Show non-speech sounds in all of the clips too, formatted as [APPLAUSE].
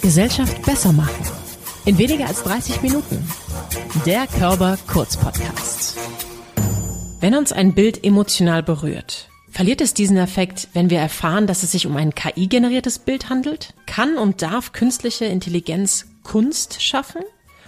Gesellschaft besser machen. In weniger als 30 Minuten. Der Körper Kurz Podcast. Wenn uns ein Bild emotional berührt, verliert es diesen Effekt, wenn wir erfahren, dass es sich um ein KI-generiertes Bild handelt? Kann und darf künstliche Intelligenz Kunst schaffen?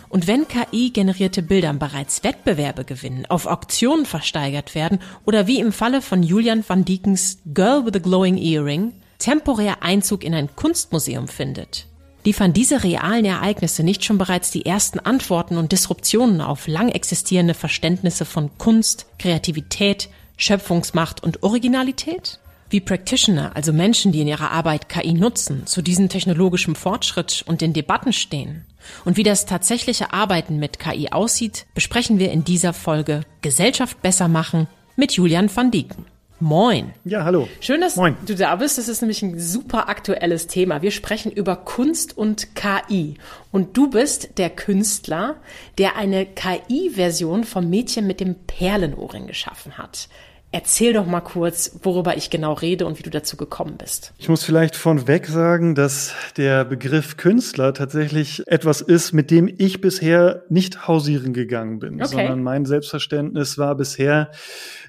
Und wenn KI-generierte Bilder bereits Wettbewerbe gewinnen, auf Auktionen versteigert werden oder wie im Falle von Julian van Diekens Girl with a Glowing Earring temporär Einzug in ein Kunstmuseum findet, liefern diese realen Ereignisse nicht schon bereits die ersten Antworten und Disruptionen auf lang existierende Verständnisse von Kunst, Kreativität, Schöpfungsmacht und Originalität? Wie Practitioner, also Menschen, die in ihrer Arbeit KI nutzen, zu diesem technologischen Fortschritt und den Debatten stehen und wie das tatsächliche Arbeiten mit KI aussieht, besprechen wir in dieser Folge Gesellschaft besser machen mit Julian van Dieken. Moin. Ja, hallo. Schön, dass Moin. du da bist. Das ist nämlich ein super aktuelles Thema. Wir sprechen über Kunst und KI. Und du bist der Künstler, der eine KI-Version vom Mädchen mit dem Perlenohrring geschaffen hat. Erzähl doch mal kurz, worüber ich genau rede und wie du dazu gekommen bist. Ich muss vielleicht vorweg sagen, dass der Begriff Künstler tatsächlich etwas ist, mit dem ich bisher nicht hausieren gegangen bin, okay. sondern mein Selbstverständnis war bisher,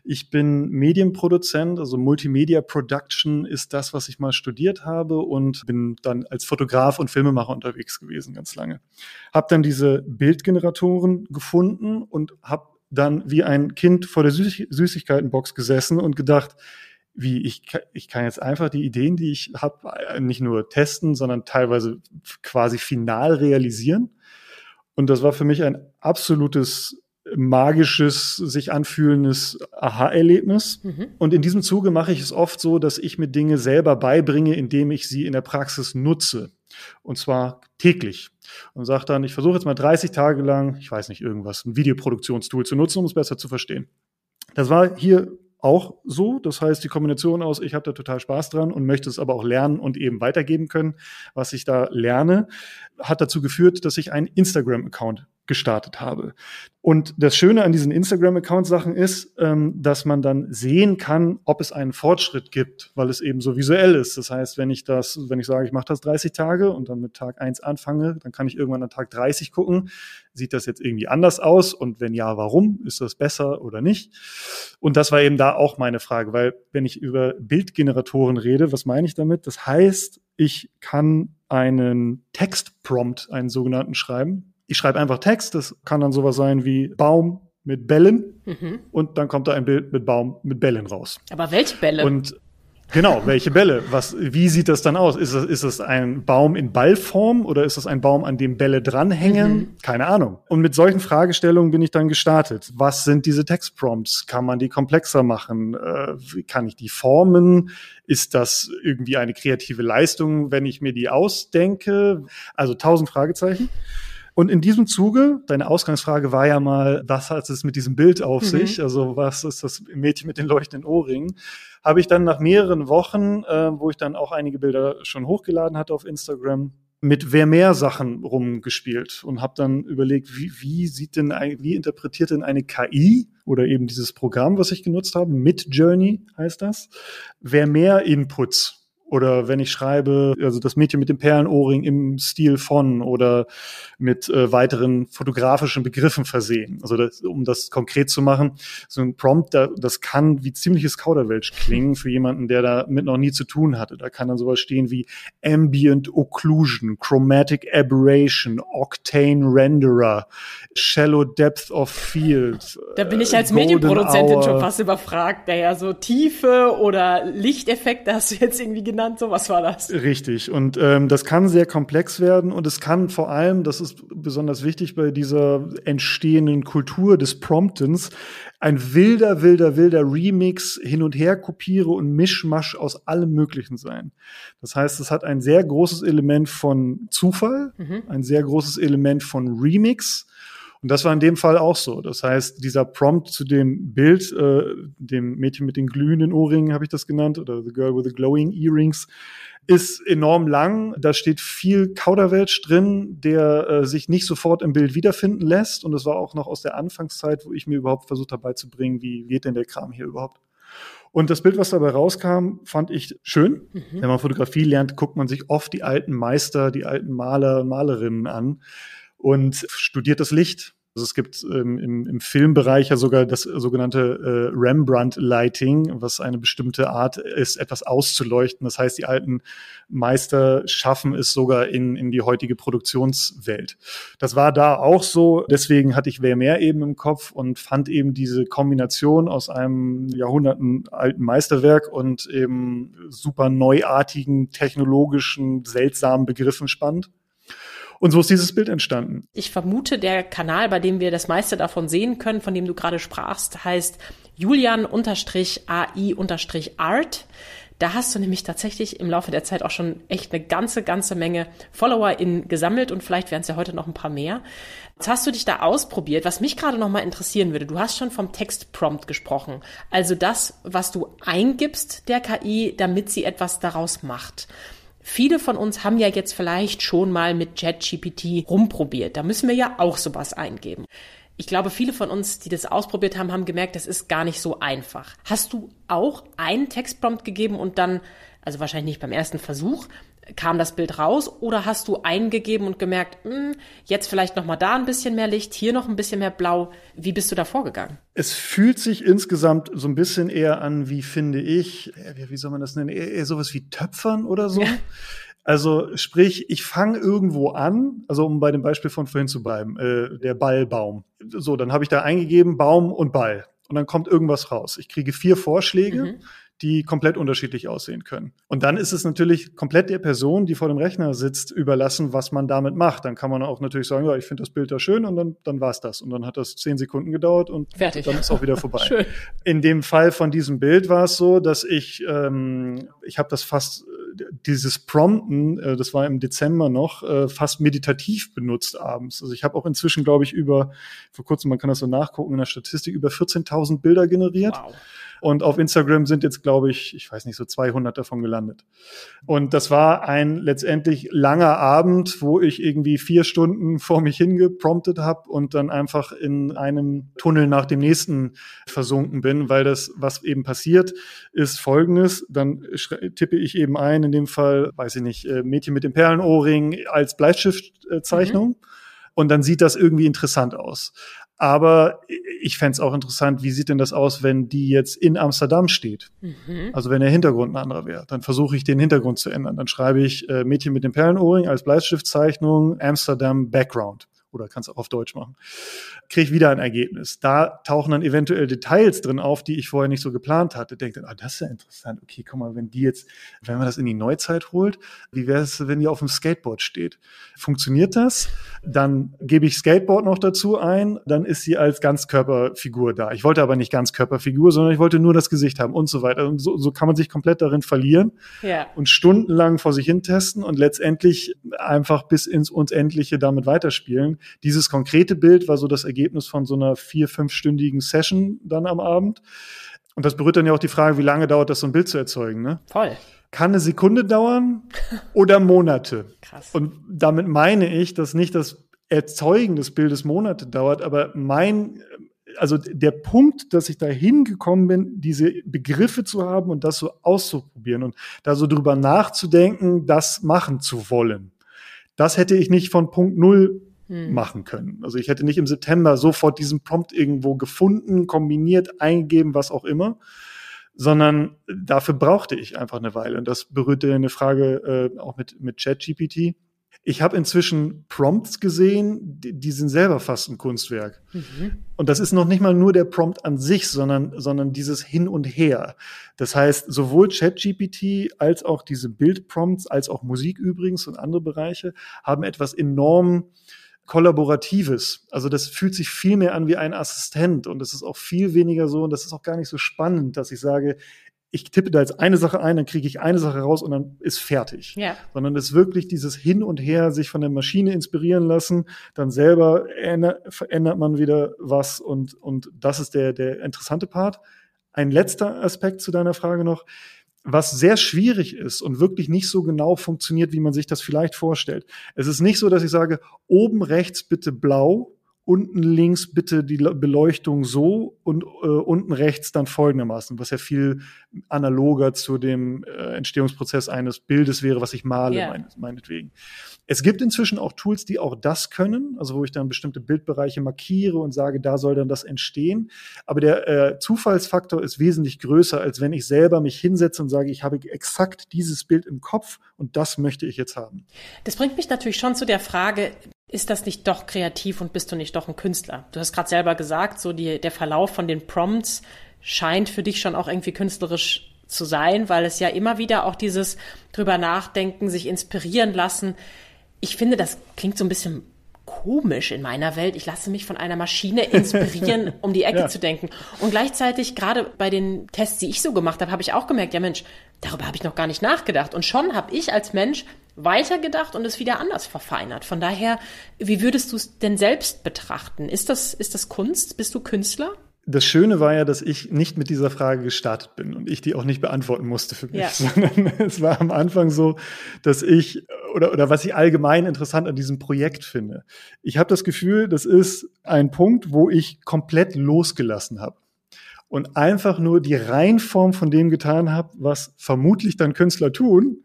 ich bin Medienproduzent, also Multimedia Production ist das, was ich mal studiert habe und bin dann als Fotograf und Filmemacher unterwegs gewesen ganz lange. Hab dann diese Bildgeneratoren gefunden und habe dann wie ein Kind vor der Süß Süßigkeitenbox gesessen und gedacht, wie ich, ich kann jetzt einfach die Ideen, die ich habe, nicht nur testen, sondern teilweise quasi final realisieren. Und das war für mich ein absolutes magisches, sich anfühlendes Aha-Erlebnis. Mhm. Und in diesem Zuge mache ich es oft so, dass ich mir Dinge selber beibringe, indem ich sie in der Praxis nutze. Und zwar täglich. Und sage dann, ich versuche jetzt mal 30 Tage lang, ich weiß nicht, irgendwas, ein Videoproduktionstool zu nutzen, um es besser zu verstehen. Das war hier auch so. Das heißt, die Kombination aus, ich habe da total Spaß dran und möchte es aber auch lernen und eben weitergeben können, was ich da lerne, hat dazu geführt, dass ich einen Instagram-Account gestartet habe. Und das Schöne an diesen Instagram-Account-Sachen ist, ähm, dass man dann sehen kann, ob es einen Fortschritt gibt, weil es eben so visuell ist. Das heißt, wenn ich das, wenn ich sage, ich mache das 30 Tage und dann mit Tag 1 anfange, dann kann ich irgendwann an Tag 30 gucken, sieht das jetzt irgendwie anders aus und wenn ja, warum? Ist das besser oder nicht? Und das war eben da auch meine Frage, weil wenn ich über Bildgeneratoren rede, was meine ich damit? Das heißt, ich kann einen Textprompt, einen sogenannten schreiben ich schreibe einfach Text, das kann dann sowas sein wie Baum mit Bällen mhm. und dann kommt da ein Bild mit Baum mit Bällen raus. Aber welche Bälle? Und Genau, welche Bälle? Was, wie sieht das dann aus? Ist das, ist das ein Baum in Ballform oder ist das ein Baum, an dem Bälle dranhängen? Mhm. Keine Ahnung. Und mit solchen Fragestellungen bin ich dann gestartet. Was sind diese Textprompts? Kann man die komplexer machen? Äh, kann ich die formen? Ist das irgendwie eine kreative Leistung, wenn ich mir die ausdenke? Also tausend Fragezeichen. Und in diesem Zuge, deine Ausgangsfrage war ja mal, was hat es mit diesem Bild auf mhm. sich? Also was ist das Mädchen mit den leuchtenden Ohrringen? Habe ich dann nach mehreren Wochen, äh, wo ich dann auch einige Bilder schon hochgeladen hatte auf Instagram, mit wer mehr Sachen rumgespielt und habe dann überlegt, wie, wie sieht denn, wie interpretiert denn eine KI oder eben dieses Programm, was ich genutzt habe, mit Journey heißt das, wer mehr Inputs oder wenn ich schreibe, also das Mädchen mit dem Perlenohrring im Stil von oder mit äh, weiteren fotografischen Begriffen versehen. Also das, um das konkret zu machen, so ein Prompt, da, das kann wie ziemliches Kauderwelsch klingen für jemanden, der damit noch nie zu tun hatte. Da kann dann sowas stehen wie Ambient Occlusion, Chromatic Aberration, Octane Renderer, Shallow Depth of Field. Da bin ich als Medienproduzentin schon fast überfragt. Naja, so Tiefe oder Lichteffekte hast du jetzt irgendwie genannt, so was war das? Richtig. Und ähm, das kann sehr komplex werden und es kann vor allem, das ist besonders wichtig bei dieser entstehenden Kultur des Promptens, ein wilder, wilder, wilder Remix hin und her kopiere und Mischmasch aus allem Möglichen sein. Das heißt, es hat ein sehr großes Element von Zufall, mhm. ein sehr großes Element von Remix und das war in dem Fall auch so. Das heißt, dieser Prompt zu dem Bild, äh, dem Mädchen mit den glühenden Ohrringen habe ich das genannt, oder The Girl with the Glowing Earrings, ist enorm lang. Da steht viel Kauderwelsch drin, der äh, sich nicht sofort im Bild wiederfinden lässt. Und das war auch noch aus der Anfangszeit, wo ich mir überhaupt versucht habe beizubringen, wie geht denn der Kram hier überhaupt. Und das Bild, was dabei rauskam, fand ich schön. Mhm. Wenn man Fotografie lernt, guckt man sich oft die alten Meister, die alten Maler, Malerinnen an und studiert das Licht also es gibt ähm, im, im Filmbereich ja sogar das sogenannte äh, Rembrandt-Lighting, was eine bestimmte Art ist, etwas auszuleuchten. Das heißt, die alten Meister schaffen es sogar in, in die heutige Produktionswelt. Das war da auch so. Deswegen hatte ich wer mehr eben im Kopf und fand eben diese Kombination aus einem Jahrhunderten alten Meisterwerk und eben super neuartigen, technologischen, seltsamen Begriffen spannend. Und so ist dieses Bild entstanden. Ich vermute, der Kanal, bei dem wir das meiste davon sehen können, von dem du gerade sprachst, heißt Julian-AI-Art. Da hast du nämlich tatsächlich im Laufe der Zeit auch schon echt eine ganze, ganze Menge Follower in gesammelt und vielleicht wären es ja heute noch ein paar mehr. Jetzt hast du dich da ausprobiert. Was mich gerade noch mal interessieren würde, du hast schon vom Textprompt gesprochen. Also das, was du eingibst der KI, damit sie etwas daraus macht. Viele von uns haben ja jetzt vielleicht schon mal mit ChatGPT rumprobiert. Da müssen wir ja auch sowas eingeben. Ich glaube, viele von uns, die das ausprobiert haben, haben gemerkt, das ist gar nicht so einfach. Hast du auch einen Textprompt gegeben und dann, also wahrscheinlich nicht beim ersten Versuch, kam das Bild raus oder hast du eingegeben und gemerkt, mh, hm, jetzt vielleicht noch mal da ein bisschen mehr Licht, hier noch ein bisschen mehr Blau. Wie bist du da vorgegangen? Es fühlt sich insgesamt so ein bisschen eher an, wie finde ich, wie soll man das nennen, eher, eher sowas wie Töpfern oder so. Ja. Also sprich, ich fange irgendwo an, also um bei dem Beispiel von vorhin zu bleiben, äh, der Ballbaum. So, dann habe ich da eingegeben Baum und Ball und dann kommt irgendwas raus. Ich kriege vier Vorschläge. Mhm die komplett unterschiedlich aussehen können. Und dann ist es natürlich komplett der Person, die vor dem Rechner sitzt, überlassen, was man damit macht. Dann kann man auch natürlich sagen, ja, ich finde das Bild da schön und dann, dann war's das. Und dann hat das zehn Sekunden gedauert und Fertig. dann ist auch wieder vorbei. [LAUGHS] schön. In dem Fall von diesem Bild war es so, dass ich, ähm, ich habe das fast dieses Prompten, äh, das war im Dezember noch, äh, fast meditativ benutzt abends. Also ich habe auch inzwischen, glaube ich, über, vor kurzem, man kann das so nachgucken in der Statistik, über 14.000 Bilder generiert. Wow. Und auf Instagram sind jetzt, glaube ich, ich weiß nicht, so 200 davon gelandet. Und das war ein letztendlich langer Abend, wo ich irgendwie vier Stunden vor mich hingepromptet habe und dann einfach in einem Tunnel nach dem nächsten versunken bin, weil das, was eben passiert, ist folgendes. Dann tippe ich eben ein, in dem Fall, weiß ich nicht, äh, Mädchen mit dem Perlenohrring als Bleistiftzeichnung. Mhm. Und dann sieht das irgendwie interessant aus. Aber ich fände es auch interessant, wie sieht denn das aus, wenn die jetzt in Amsterdam steht? Mhm. Also wenn der Hintergrund ein anderer wäre. Dann versuche ich den Hintergrund zu ändern. Dann schreibe ich äh, Mädchen mit dem Perlenohrring als Bleistiftzeichnung Amsterdam Background oder kannst auch auf Deutsch machen, kriege ich wieder ein Ergebnis. Da tauchen dann eventuell Details drin auf, die ich vorher nicht so geplant hatte. Denke dann, ah, das ist ja interessant. Okay, guck mal, wenn die jetzt, wenn man das in die Neuzeit holt, wie wäre es, wenn die auf dem Skateboard steht? Funktioniert das? Dann gebe ich Skateboard noch dazu ein, dann ist sie als Ganzkörperfigur da. Ich wollte aber nicht Ganzkörperfigur, sondern ich wollte nur das Gesicht haben und so weiter. Und so, so kann man sich komplett darin verlieren ja. und stundenlang vor sich hin testen und letztendlich einfach bis ins Unendliche damit weiterspielen. Dieses konkrete Bild war so das Ergebnis von so einer vier, fünfstündigen Session dann am Abend. Und das berührt dann ja auch die Frage, wie lange dauert das, so ein Bild zu erzeugen, ne? Voll. Kann eine Sekunde dauern [LAUGHS] oder Monate. Krass. Und damit meine ich, dass nicht das Erzeugen des Bildes Monate dauert, aber mein, also der Punkt, dass ich da hingekommen bin, diese Begriffe zu haben und das so auszuprobieren und da so drüber nachzudenken, das machen zu wollen. Das hätte ich nicht von Punkt Null hm. machen können. Also ich hätte nicht im September sofort diesen Prompt irgendwo gefunden, kombiniert, eingegeben, was auch immer, sondern dafür brauchte ich einfach eine Weile. Und das berührte eine Frage äh, auch mit, mit ChatGPT. Ich habe inzwischen Prompts gesehen, die, die, sind selber fast ein Kunstwerk. Mhm. Und das ist noch nicht mal nur der Prompt an sich, sondern, sondern dieses Hin und Her. Das heißt, sowohl ChatGPT als auch diese Bildprompts, als auch Musik übrigens und andere Bereiche haben etwas enorm Kollaboratives. Also das fühlt sich viel mehr an wie ein Assistent und es ist auch viel weniger so und das ist auch gar nicht so spannend, dass ich sage, ich tippe da jetzt eine Sache ein, dann kriege ich eine Sache raus und dann ist fertig. Ja. Sondern es ist wirklich dieses Hin und Her, sich von der Maschine inspirieren lassen, dann selber verändert man wieder was und, und das ist der, der interessante Part. Ein letzter Aspekt zu deiner Frage noch was sehr schwierig ist und wirklich nicht so genau funktioniert, wie man sich das vielleicht vorstellt. Es ist nicht so, dass ich sage, oben rechts bitte blau, unten links bitte die Beleuchtung so und äh, unten rechts dann folgendermaßen, was ja viel analoger zu dem äh, Entstehungsprozess eines Bildes wäre, was ich male, yeah. mein, meinetwegen. Es gibt inzwischen auch Tools, die auch das können, also wo ich dann bestimmte Bildbereiche markiere und sage, da soll dann das entstehen. Aber der äh, Zufallsfaktor ist wesentlich größer, als wenn ich selber mich hinsetze und sage, ich habe exakt dieses Bild im Kopf und das möchte ich jetzt haben. Das bringt mich natürlich schon zu der Frage, ist das nicht doch kreativ und bist du nicht doch ein Künstler? Du hast gerade selber gesagt, so die, der Verlauf von den Prompts scheint für dich schon auch irgendwie künstlerisch zu sein, weil es ja immer wieder auch dieses drüber nachdenken, sich inspirieren lassen. Ich finde, das klingt so ein bisschen komisch in meiner Welt. Ich lasse mich von einer Maschine [LAUGHS] inspirieren, um die Ecke ja. zu denken. Und gleichzeitig, gerade bei den Tests, die ich so gemacht habe, habe ich auch gemerkt, ja Mensch, darüber habe ich noch gar nicht nachgedacht. Und schon habe ich als Mensch weitergedacht und es wieder anders verfeinert. Von daher, wie würdest du es denn selbst betrachten? Ist das, ist das Kunst? Bist du Künstler? das Schöne war ja, dass ich nicht mit dieser Frage gestartet bin und ich die auch nicht beantworten musste für mich, ja. [LAUGHS] sondern es war am Anfang so, dass ich oder oder was ich allgemein interessant an diesem Projekt finde. Ich habe das Gefühl, das ist ein Punkt, wo ich komplett losgelassen habe und einfach nur die Reinform von dem getan habe, was vermutlich dann Künstler tun,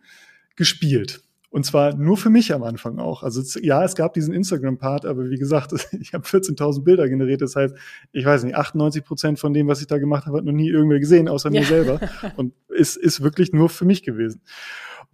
gespielt. Und zwar nur für mich am Anfang auch. Also ja, es gab diesen Instagram-Part, aber wie gesagt, [LAUGHS] ich habe 14.000 Bilder generiert. Das heißt, ich weiß nicht, 98 Prozent von dem, was ich da gemacht habe, hat noch nie irgendwer gesehen, außer ja. mir selber. [LAUGHS] Und ist, ist wirklich nur für mich gewesen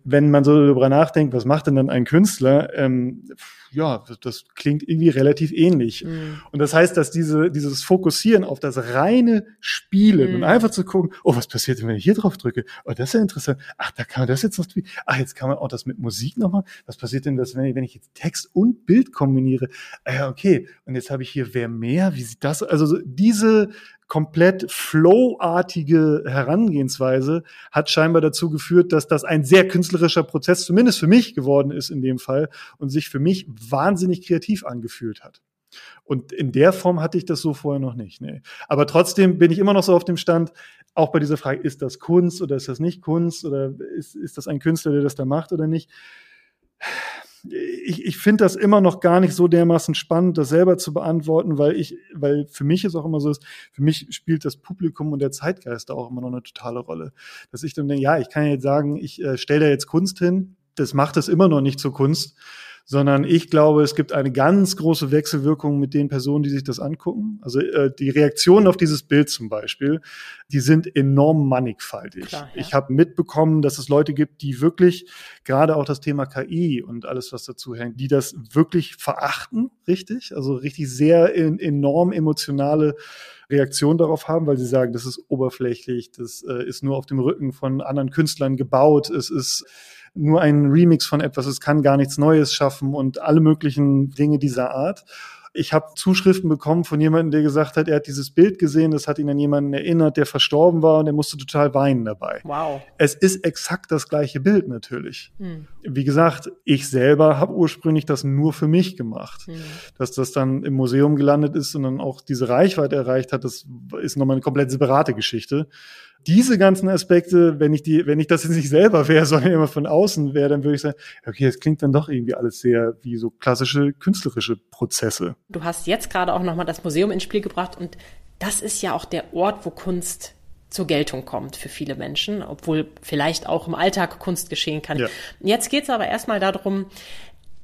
wenn man so darüber nachdenkt, was macht denn dann ein Künstler, ähm, ja, das klingt irgendwie relativ ähnlich. Mm. Und das heißt, dass diese, dieses Fokussieren auf das reine Spielen mm. und einfach zu gucken, oh, was passiert denn, wenn ich hier drauf drücke? Oh, das ist ja interessant. Ach, da kann man das jetzt noch, ach, jetzt kann man auch das mit Musik nochmal. Was passiert denn, das, wenn ich, wenn ich jetzt Text und Bild kombiniere? Ah, ja, okay. Und jetzt habe ich hier wer mehr? Wie sieht das? Also diese komplett flowartige Herangehensweise hat scheinbar dazu geführt, dass das ein sehr künstlerischer Prozess zumindest für mich geworden ist in dem Fall und sich für mich wahnsinnig kreativ angefühlt hat. Und in der Form hatte ich das so vorher noch nicht. Nee. Aber trotzdem bin ich immer noch so auf dem Stand, auch bei dieser Frage, ist das Kunst oder ist das nicht Kunst oder ist, ist das ein Künstler, der das da macht oder nicht? ich, ich finde das immer noch gar nicht so dermaßen spannend, das selber zu beantworten, weil ich, weil für mich es auch immer so ist, für mich spielt das Publikum und der Zeitgeist da auch immer noch eine totale Rolle. Dass ich dann denke, ja, ich kann jetzt sagen, ich äh, stelle da jetzt Kunst hin, das macht es immer noch nicht zur Kunst sondern ich glaube, es gibt eine ganz große Wechselwirkung mit den Personen, die sich das angucken. Also äh, die Reaktionen auf dieses Bild zum Beispiel, die sind enorm mannigfaltig. Klar, ja. Ich habe mitbekommen, dass es Leute gibt, die wirklich gerade auch das Thema KI und alles, was dazu hängt, die das wirklich verachten, richtig? Also richtig sehr in, enorm emotionale Reaktion darauf haben, weil sie sagen, das ist oberflächlich, das äh, ist nur auf dem Rücken von anderen Künstlern gebaut, es ist nur ein Remix von etwas, es kann gar nichts Neues schaffen und alle möglichen Dinge dieser Art. Ich habe Zuschriften bekommen von jemandem, der gesagt hat, er hat dieses Bild gesehen, das hat ihn an jemanden erinnert, der verstorben war und er musste total weinen dabei. Wow. Es ist exakt das gleiche Bild natürlich. Hm. Wie gesagt, ich selber habe ursprünglich das nur für mich gemacht. Hm. Dass das dann im Museum gelandet ist und dann auch diese Reichweite erreicht hat, das ist nochmal eine komplett separate Geschichte diese ganzen Aspekte, wenn ich die, wenn ich das jetzt nicht selber wäre, [LAUGHS] sondern immer von außen wäre, dann würde ich sagen, okay, es klingt dann doch irgendwie alles sehr wie so klassische künstlerische Prozesse. Du hast jetzt gerade auch nochmal das Museum ins Spiel gebracht und das ist ja auch der Ort, wo Kunst zur Geltung kommt für viele Menschen, obwohl vielleicht auch im Alltag Kunst geschehen kann. Ja. Jetzt geht es aber erstmal darum,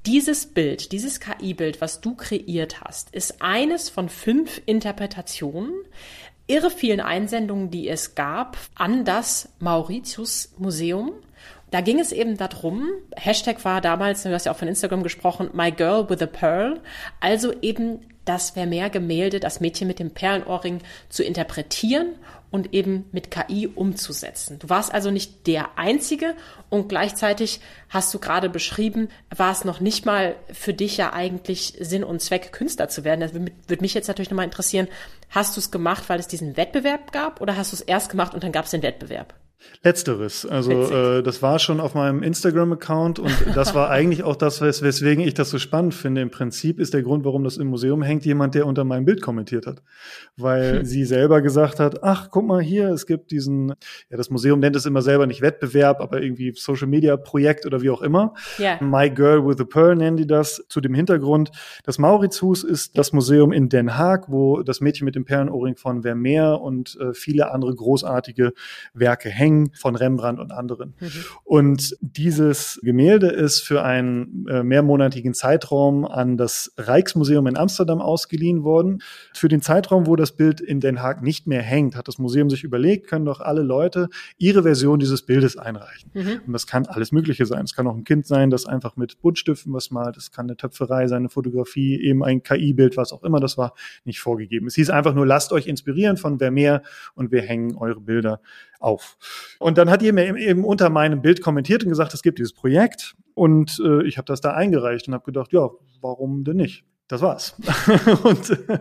dieses Bild, dieses KI-Bild, was du kreiert hast, ist eines von fünf Interpretationen, irre vielen Einsendungen, die es gab an das Mauritius Museum. Da ging es eben darum, Hashtag war damals, du hast ja auch von Instagram gesprochen, My Girl with a Pearl, also eben das Vermeer-Gemälde, das Mädchen mit dem Perlenohrring zu interpretieren und eben mit KI umzusetzen. Du warst also nicht der Einzige und gleichzeitig hast du gerade beschrieben, war es noch nicht mal für dich ja eigentlich Sinn und Zweck, Künstler zu werden. Das würde mich jetzt natürlich nochmal interessieren, hast du es gemacht, weil es diesen Wettbewerb gab oder hast du es erst gemacht und dann gab es den Wettbewerb? Letzteres. Also äh, das war schon auf meinem Instagram-Account und das war [LAUGHS] eigentlich auch das, wes weswegen ich das so spannend finde. Im Prinzip ist der Grund, warum das im Museum hängt, jemand, der unter meinem Bild kommentiert hat. Weil hm. [LAUGHS] sie selber gesagt hat, ach, guck mal hier, es gibt diesen, ja, das Museum nennt es immer selber nicht Wettbewerb, aber irgendwie Social-Media-Projekt oder wie auch immer. Yeah. My Girl with a Pearl nennen die das. Zu dem Hintergrund, das Mauritius ist das Museum in Den Haag, wo das Mädchen mit dem Perlenohrring von Vermeer und äh, viele andere großartige Werke hängen von Rembrandt und anderen. Mhm. Und dieses Gemälde ist für einen äh, mehrmonatigen Zeitraum an das Rijksmuseum in Amsterdam ausgeliehen worden. Für den Zeitraum, wo das Bild in Den Haag nicht mehr hängt, hat das Museum sich überlegt, können doch alle Leute ihre Version dieses Bildes einreichen. Mhm. Und das kann alles Mögliche sein. Es kann auch ein Kind sein, das einfach mit Buntstiften was malt. Es kann eine Töpferei sein, eine Fotografie, eben ein KI-Bild, was auch immer. Das war nicht vorgegeben. Es hieß einfach nur, lasst euch inspirieren von Vermeer und wir hängen eure Bilder auf. Und dann hat ihr mir eben unter meinem Bild kommentiert und gesagt, es gibt dieses Projekt und äh, ich habe das da eingereicht und habe gedacht, ja, warum denn nicht? Das war's. [LAUGHS] und äh,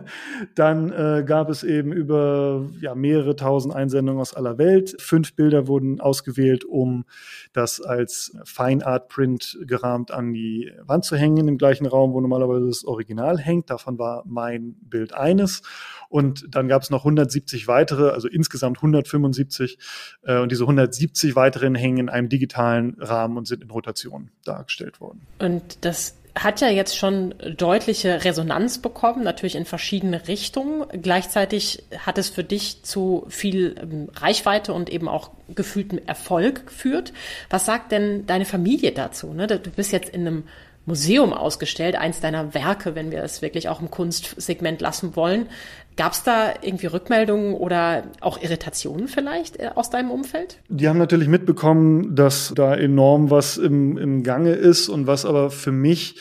dann äh, gab es eben über ja, mehrere tausend Einsendungen aus aller Welt. Fünf Bilder wurden ausgewählt, um das als Fine Art Print gerahmt an die Wand zu hängen, im gleichen Raum, wo normalerweise das Original hängt. Davon war mein Bild eines. Und dann gab es noch 170 weitere, also insgesamt 175. Äh, und diese 170 weiteren hängen in einem digitalen Rahmen und sind in Rotation dargestellt worden. Und das hat ja jetzt schon deutliche Resonanz bekommen, natürlich in verschiedene Richtungen. Gleichzeitig hat es für dich zu viel ähm, Reichweite und eben auch gefühltem Erfolg geführt. Was sagt denn deine Familie dazu? Ne? Du bist jetzt in einem Museum ausgestellt, eins deiner Werke, wenn wir es wirklich auch im Kunstsegment lassen wollen. Gab es da irgendwie Rückmeldungen oder auch Irritationen vielleicht äh, aus deinem Umfeld? Die haben natürlich mitbekommen, dass da enorm was im, im Gange ist und was aber für mich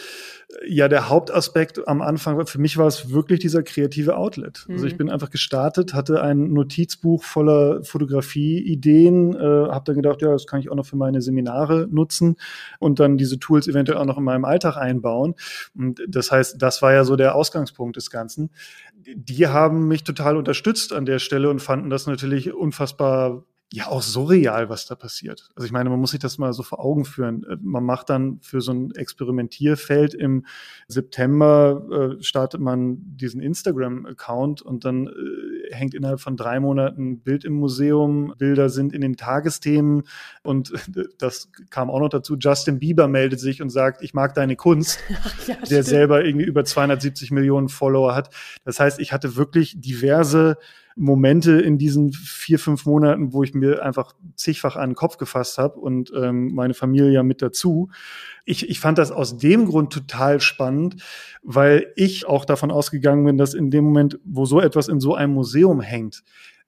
ja der Hauptaspekt am Anfang, für mich war es wirklich dieser kreative Outlet. Mhm. Also ich mhm. bin einfach gestartet, hatte ein Notizbuch voller Fotografie-Ideen, äh, habe dann gedacht, ja, das kann ich auch noch für meine Seminare nutzen und dann diese Tools eventuell auch noch in meinem Alltag einbauen. Und das heißt, das war ja so der Ausgangspunkt des Ganzen. Die haben mich total unterstützt an der Stelle und fanden das natürlich unfassbar ja auch surreal, was da passiert. Also ich meine, man muss sich das mal so vor Augen führen. Äh, man macht dann für so ein Experimentierfeld im September äh, startet man diesen Instagram-Account und dann äh, hängt innerhalb von drei Monaten ein Bild im Museum. Bilder sind in den Tagesthemen und äh, das kam auch noch dazu. Justin Bieber meldet sich und sagt, ich mag deine Kunst, [LAUGHS] ja, der stimmt. selber irgendwie über 270 Millionen Follower hat. Das heißt, ich hatte wirklich diverse Momente in diesen vier, fünf Monaten, wo ich mir einfach zigfach an den Kopf gefasst habe und ähm, meine Familie ja mit dazu. Ich, ich fand das aus dem Grund total spannend, weil ich auch davon ausgegangen bin, dass in dem Moment, wo so etwas in so einem Museum hängt,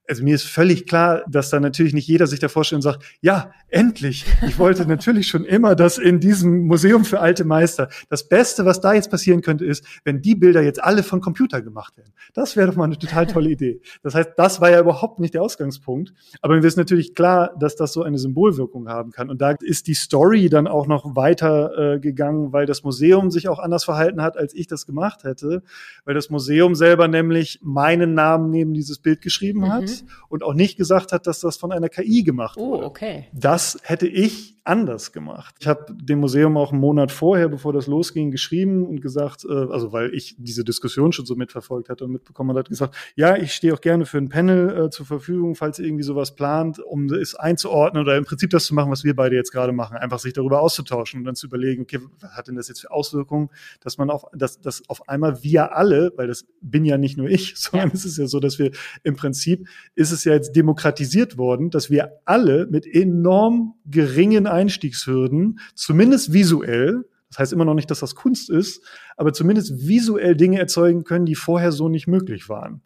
also mir ist völlig klar, dass da natürlich nicht jeder sich da vorstellt und sagt, ja, endlich. Ich wollte [LAUGHS] natürlich schon immer, dass in diesem Museum für alte Meister das Beste, was da jetzt passieren könnte, ist, wenn die Bilder jetzt alle von Computer gemacht werden. Das wäre doch mal eine total tolle Idee. Das heißt, das war ja überhaupt nicht der Ausgangspunkt. Aber mir ist natürlich klar, dass das so eine Symbolwirkung haben kann. Und da ist die Story dann auch noch weiter äh, gegangen, weil das Museum sich auch anders verhalten hat, als ich das gemacht hätte. Weil das Museum selber nämlich meinen Namen neben dieses Bild geschrieben mhm. hat und auch nicht gesagt hat, dass das von einer KI gemacht oh, wurde. Okay. Das hätte ich anders gemacht. Ich habe dem Museum auch einen Monat vorher, bevor das losging, geschrieben und gesagt, äh, also weil ich diese Diskussion schon so mitverfolgt hatte und mitbekommen hat, gesagt, ja, ich stehe auch gerne für ein Panel äh, zur Verfügung, falls ihr irgendwie sowas plant, um es einzuordnen oder im Prinzip das zu machen, was wir beide jetzt gerade machen, einfach sich darüber auszutauschen und dann zu überlegen, okay, was hat denn das jetzt für Auswirkungen, dass man auf, dass, dass auf einmal wir alle, weil das bin ja nicht nur ich, [LAUGHS] sondern ja. es ist ja so, dass wir im Prinzip ist es ja jetzt demokratisiert worden, dass wir alle mit enorm geringen Einstiegshürden, zumindest visuell, das heißt immer noch nicht, dass das Kunst ist, aber zumindest visuell Dinge erzeugen können, die vorher so nicht möglich waren.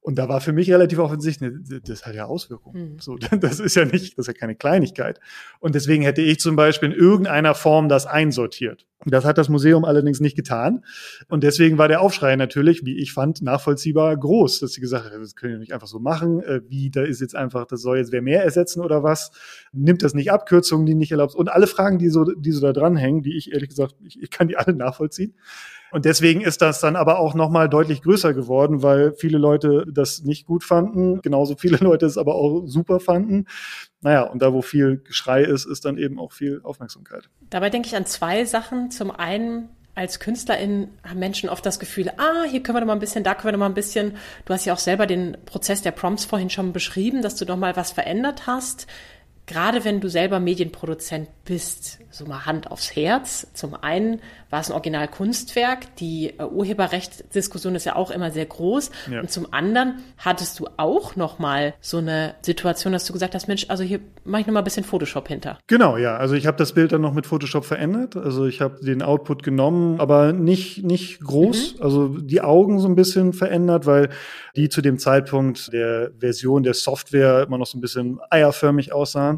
Und da war für mich relativ offensichtlich, das hat ja Auswirkungen. Mhm. So, [LAUGHS] das ist ja nicht, das ist ja keine Kleinigkeit. Und deswegen hätte ich zum Beispiel in irgendeiner Form das einsortiert. Das hat das Museum allerdings nicht getan. Und deswegen war der Aufschrei natürlich, wie ich fand, nachvollziehbar groß, dass sie gesagt haben, das können wir nicht einfach so machen. Äh, wie, da ist jetzt einfach, das soll jetzt wer mehr ersetzen oder was? Nimmt das nicht Abkürzungen, die nicht erlaubt? Und alle Fragen, die so, die so da dranhängen, die ich ehrlich gesagt, ich, ich kann die alle nachvollziehen. Und deswegen ist das dann aber auch nochmal deutlich größer geworden, weil viele Leute das nicht gut fanden, genauso viele [LAUGHS] Leute es aber auch super fanden. naja, und da, wo viel Geschrei ist, ist dann eben auch viel Aufmerksamkeit. Dabei denke ich an zwei Sachen. Zum einen als Künstlerin haben Menschen oft das Gefühl, ah, hier können wir noch mal ein bisschen, da können wir noch mal ein bisschen. Du hast ja auch selber den Prozess der Prompts vorhin schon beschrieben, dass du noch mal was verändert hast gerade wenn du selber Medienproduzent bist, so mal Hand aufs Herz. Zum einen war es ein Originalkunstwerk, die äh, Urheberrechtsdiskussion ist ja auch immer sehr groß. Ja. Und zum anderen hattest du auch noch mal so eine Situation, dass du gesagt hast, Mensch, also hier mache ich noch mal ein bisschen Photoshop hinter. Genau, ja. Also ich habe das Bild dann noch mit Photoshop verändert. Also ich habe den Output genommen, aber nicht nicht groß. Mhm. Also die Augen so ein bisschen verändert, weil die zu dem Zeitpunkt der Version der Software immer noch so ein bisschen eierförmig aussahen.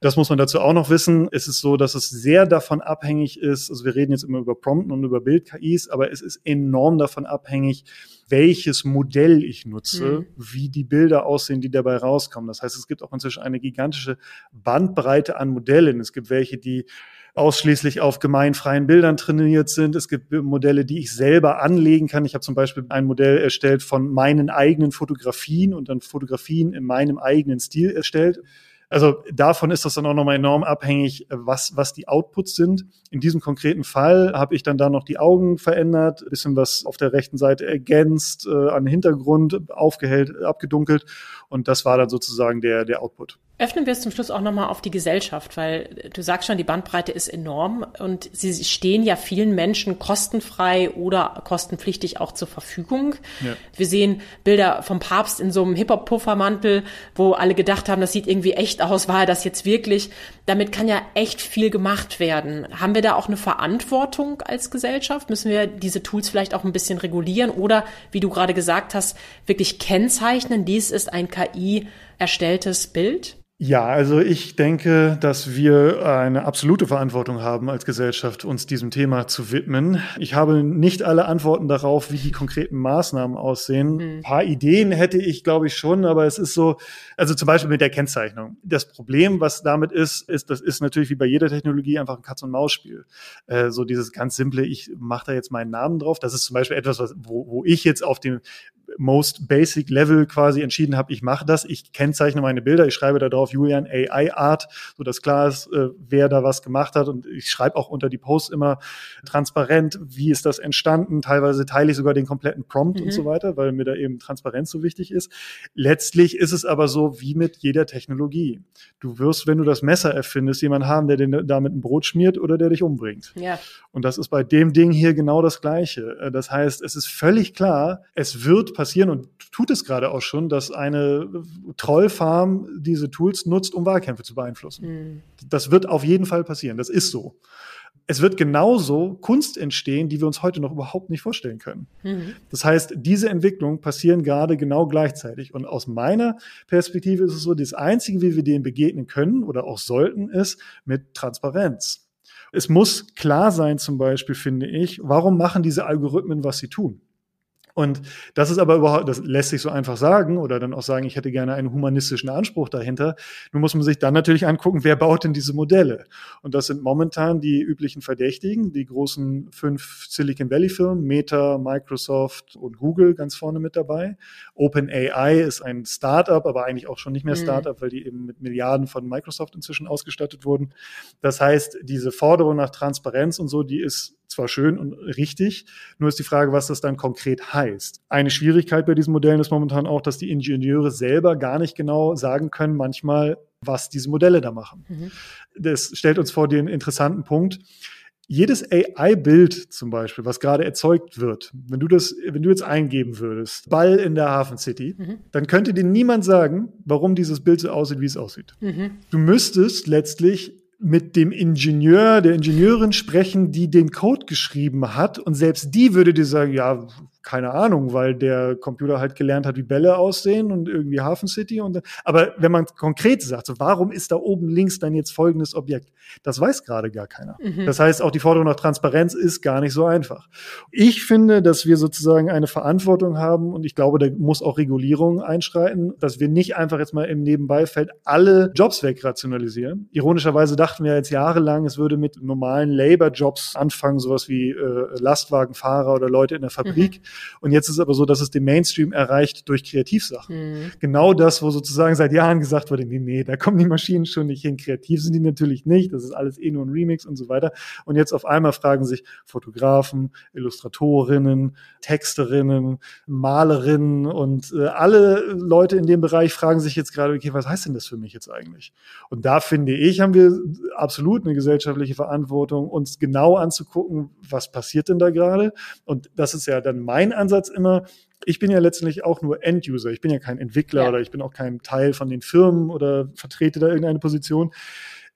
Das muss man dazu auch noch wissen. Es ist so, dass es sehr davon abhängig ist. Also wir reden jetzt immer über Prompten und über Bild-KIs, aber es ist enorm davon abhängig, welches Modell ich nutze, mhm. wie die Bilder aussehen, die dabei rauskommen. Das heißt, es gibt auch inzwischen eine gigantische Bandbreite an Modellen. Es gibt welche, die ausschließlich auf gemeinfreien Bildern trainiert sind. Es gibt Modelle, die ich selber anlegen kann. Ich habe zum Beispiel ein Modell erstellt von meinen eigenen Fotografien und dann Fotografien in meinem eigenen Stil erstellt. Also davon ist das dann auch nochmal enorm abhängig, was, was die Outputs sind. In diesem konkreten Fall habe ich dann da noch die Augen verändert, bisschen was auf der rechten Seite ergänzt, äh, an Hintergrund aufgehellt, abgedunkelt und das war dann sozusagen der, der Output. Öffnen wir es zum Schluss auch nochmal auf die Gesellschaft, weil du sagst schon, die Bandbreite ist enorm und sie stehen ja vielen Menschen kostenfrei oder kostenpflichtig auch zur Verfügung. Ja. Wir sehen Bilder vom Papst in so einem Hip-Hop-Puffermantel, wo alle gedacht haben, das sieht irgendwie echt aus, war er das jetzt wirklich? Damit kann ja echt viel gemacht werden. Haben wir da auch eine Verantwortung als Gesellschaft? Müssen wir diese Tools vielleicht auch ein bisschen regulieren oder, wie du gerade gesagt hast, wirklich kennzeichnen, dies ist ein KI erstelltes Bild? Ja, also ich denke, dass wir eine absolute Verantwortung haben als Gesellschaft, uns diesem Thema zu widmen. Ich habe nicht alle Antworten darauf, wie die konkreten Maßnahmen aussehen. Mhm. Ein paar Ideen hätte ich, glaube ich, schon, aber es ist so, also zum Beispiel mit der Kennzeichnung. Das Problem, was damit ist, ist, das ist natürlich wie bei jeder Technologie einfach ein Katz-und-Maus-Spiel. Äh, so dieses ganz simple, ich mache da jetzt meinen Namen drauf. Das ist zum Beispiel etwas, was, wo, wo ich jetzt auf dem most basic Level quasi entschieden habe, ich mache das, ich kennzeichne meine Bilder, ich schreibe da drauf Julian AI Art, so dass klar ist, äh, wer da was gemacht hat und ich schreibe auch unter die Posts immer transparent, wie ist das entstanden, teilweise teile ich sogar den kompletten Prompt mhm. und so weiter, weil mir da eben Transparenz so wichtig ist. Letztlich ist es aber so wie mit jeder Technologie. Du wirst, wenn du das Messer erfindest, jemanden haben, der den damit ein Brot schmiert oder der dich umbringt. Ja. Und das ist bei dem Ding hier genau das Gleiche. Äh, das heißt, es ist völlig klar, es wird passieren und tut es gerade auch schon, dass eine Trollfarm diese Tools nutzt, um Wahlkämpfe zu beeinflussen. Mhm. Das wird auf jeden Fall passieren. Das ist so. Es wird genauso Kunst entstehen, die wir uns heute noch überhaupt nicht vorstellen können. Mhm. Das heißt, diese Entwicklungen passieren gerade genau gleichzeitig. Und aus meiner Perspektive ist es so, das Einzige, wie wir denen begegnen können oder auch sollten, ist mit Transparenz. Es muss klar sein, zum Beispiel, finde ich, warum machen diese Algorithmen, was sie tun? Und das ist aber überhaupt, das lässt sich so einfach sagen oder dann auch sagen, ich hätte gerne einen humanistischen Anspruch dahinter. Nun muss man sich dann natürlich angucken, wer baut denn diese Modelle? Und das sind momentan die üblichen Verdächtigen, die großen fünf Silicon Valley Firmen, Meta, Microsoft und Google ganz vorne mit dabei. OpenAI ist ein Startup, aber eigentlich auch schon nicht mehr mhm. Startup, mhm. weil die eben mit Milliarden von Microsoft inzwischen ausgestattet wurden. Das heißt, diese Forderung nach Transparenz und so, die ist zwar schön und richtig, nur ist die Frage, was das dann konkret heißt. Eine Schwierigkeit bei diesen Modellen ist momentan auch, dass die Ingenieure selber gar nicht genau sagen können, manchmal, was diese Modelle da machen. Mhm. Das stellt uns vor den interessanten Punkt. Jedes AI-Bild zum Beispiel, was gerade erzeugt wird, wenn du das, wenn du jetzt eingeben würdest, Ball in der Hafen City, mhm. dann könnte dir niemand sagen, warum dieses Bild so aussieht, wie es aussieht. Mhm. Du müsstest letztlich mit dem Ingenieur, der Ingenieurin sprechen, die den Code geschrieben hat. Und selbst die würde dir sagen, ja, keine Ahnung, weil der Computer halt gelernt hat, wie Bälle aussehen und irgendwie Hafen City. Und, aber wenn man konkret sagt, so, warum ist da oben links dann jetzt folgendes Objekt? Das weiß gerade gar keiner. Mhm. Das heißt, auch die Forderung nach Transparenz ist gar nicht so einfach. Ich finde, dass wir sozusagen eine Verantwortung haben und ich glaube, da muss auch Regulierung einschreiten, dass wir nicht einfach jetzt mal im Nebenbeifeld alle Jobs wegrationalisieren. Ironischerweise dachten wir jetzt jahrelang, es würde mit normalen Labor-Jobs anfangen, sowas wie äh, Lastwagenfahrer oder Leute in der Fabrik. Mhm Und jetzt ist es aber so, dass es den Mainstream erreicht durch Kreativsachen. Mhm. Genau das, wo sozusagen seit Jahren gesagt wurde, nee, nee, da kommen die Maschinen schon nicht hin. Kreativ sind die natürlich nicht. Das ist alles eh nur ein Remix und so weiter. Und jetzt auf einmal fragen sich Fotografen, Illustratorinnen, Texterinnen, Malerinnen und äh, alle Leute in dem Bereich fragen sich jetzt gerade, okay, was heißt denn das für mich jetzt eigentlich? Und da finde ich, haben wir absolut eine gesellschaftliche Verantwortung, uns genau anzugucken, was passiert denn da gerade. Und das ist ja dann mein Ansatz immer. Ich bin ja letztendlich auch nur End-User. Ich bin ja kein Entwickler ja. oder ich bin auch kein Teil von den Firmen oder vertrete da irgendeine Position.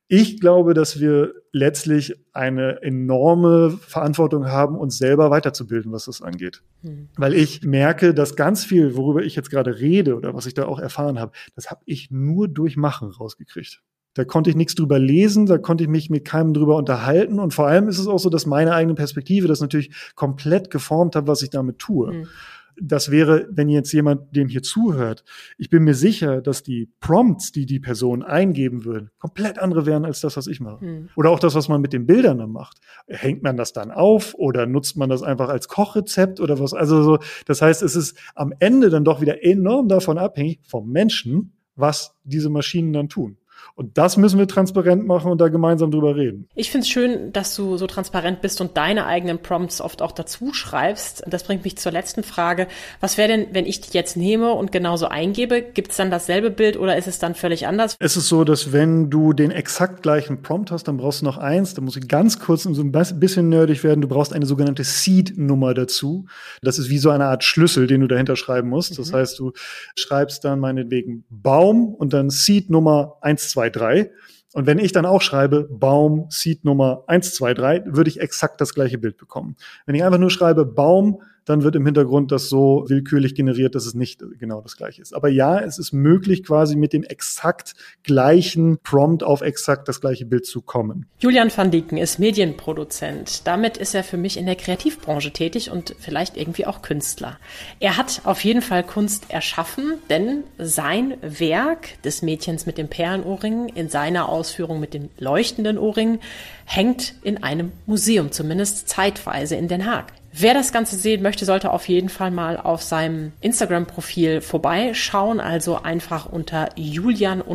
Ich glaube, dass wir letztlich eine enorme Verantwortung haben, uns selber weiterzubilden, was das angeht. Mhm. Weil ich merke, dass ganz viel, worüber ich jetzt gerade rede oder was ich da auch erfahren habe, das habe ich nur durch Machen rausgekriegt. Da konnte ich nichts drüber lesen, da konnte ich mich mit keinem drüber unterhalten. Und vor allem ist es auch so, dass meine eigene Perspektive das natürlich komplett geformt hat, was ich damit tue. Mhm. Das wäre, wenn jetzt jemand dem hier zuhört, ich bin mir sicher, dass die Prompts, die die Person eingeben würde, komplett andere wären als das, was ich mache. Mhm. Oder auch das, was man mit den Bildern dann macht. Hängt man das dann auf oder nutzt man das einfach als Kochrezept oder was? Also so, das heißt, es ist am Ende dann doch wieder enorm davon abhängig vom Menschen, was diese Maschinen dann tun. Und das müssen wir transparent machen und da gemeinsam drüber reden. Ich finde es schön, dass du so transparent bist und deine eigenen Prompts oft auch dazu schreibst. Das bringt mich zur letzten Frage. Was wäre denn, wenn ich die jetzt nehme und genauso eingebe? Gibt es dann dasselbe Bild oder ist es dann völlig anders? Es ist so, dass wenn du den exakt gleichen Prompt hast, dann brauchst du noch eins. Da muss ich ganz kurz so ein bisschen nerdig werden. Du brauchst eine sogenannte Seed-Nummer dazu. Das ist wie so eine Art Schlüssel, den du dahinter schreiben musst. Das mhm. heißt, du schreibst dann meinetwegen Baum und dann Seed-Nummer 1, 2, 3. Und wenn ich dann auch schreibe, Baum, Seed Nummer 1, 2, 3, würde ich exakt das gleiche Bild bekommen. Wenn ich einfach nur schreibe, Baum, dann wird im Hintergrund das so willkürlich generiert, dass es nicht genau das gleiche ist. Aber ja, es ist möglich, quasi mit dem exakt gleichen Prompt auf exakt das gleiche Bild zu kommen. Julian van Dieken ist Medienproduzent. Damit ist er für mich in der Kreativbranche tätig und vielleicht irgendwie auch Künstler. Er hat auf jeden Fall Kunst erschaffen, denn sein Werk des Mädchens mit dem Perlenohrring in seiner Ausführung mit den leuchtenden Ohrringen hängt in einem Museum, zumindest zeitweise in Den Haag. Wer das Ganze sehen möchte, sollte auf jeden Fall mal auf seinem Instagram-Profil vorbeischauen. Also einfach unter julian-ai-art.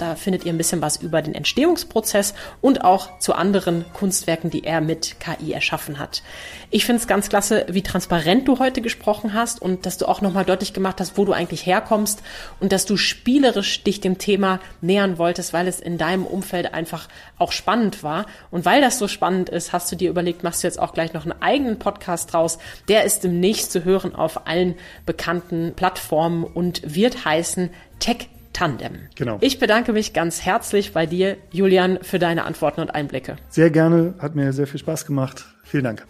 Da findet ihr ein bisschen was über den Entstehungsprozess und auch zu anderen Kunstwerken, die er mit KI erschaffen hat. Ich finde es ganz klasse, wie transparent du heute gesprochen hast und dass du auch nochmal deutlich gemacht hast, wo du eigentlich herkommst und dass du spielerisch dich dem Thema nähern wolltest, weil es in deinem Umfeld einfach auch spannend war. Und weil das so spannend ist, hast du dir überlegt, machst du jetzt auch gleich noch einen eigenen Podcast draus. Der ist demnächst zu hören auf allen bekannten Plattformen und wird heißen Tech Tandem. Genau. Ich bedanke mich ganz herzlich bei dir, Julian, für deine Antworten und Einblicke. Sehr gerne, hat mir sehr viel Spaß gemacht. Vielen Dank.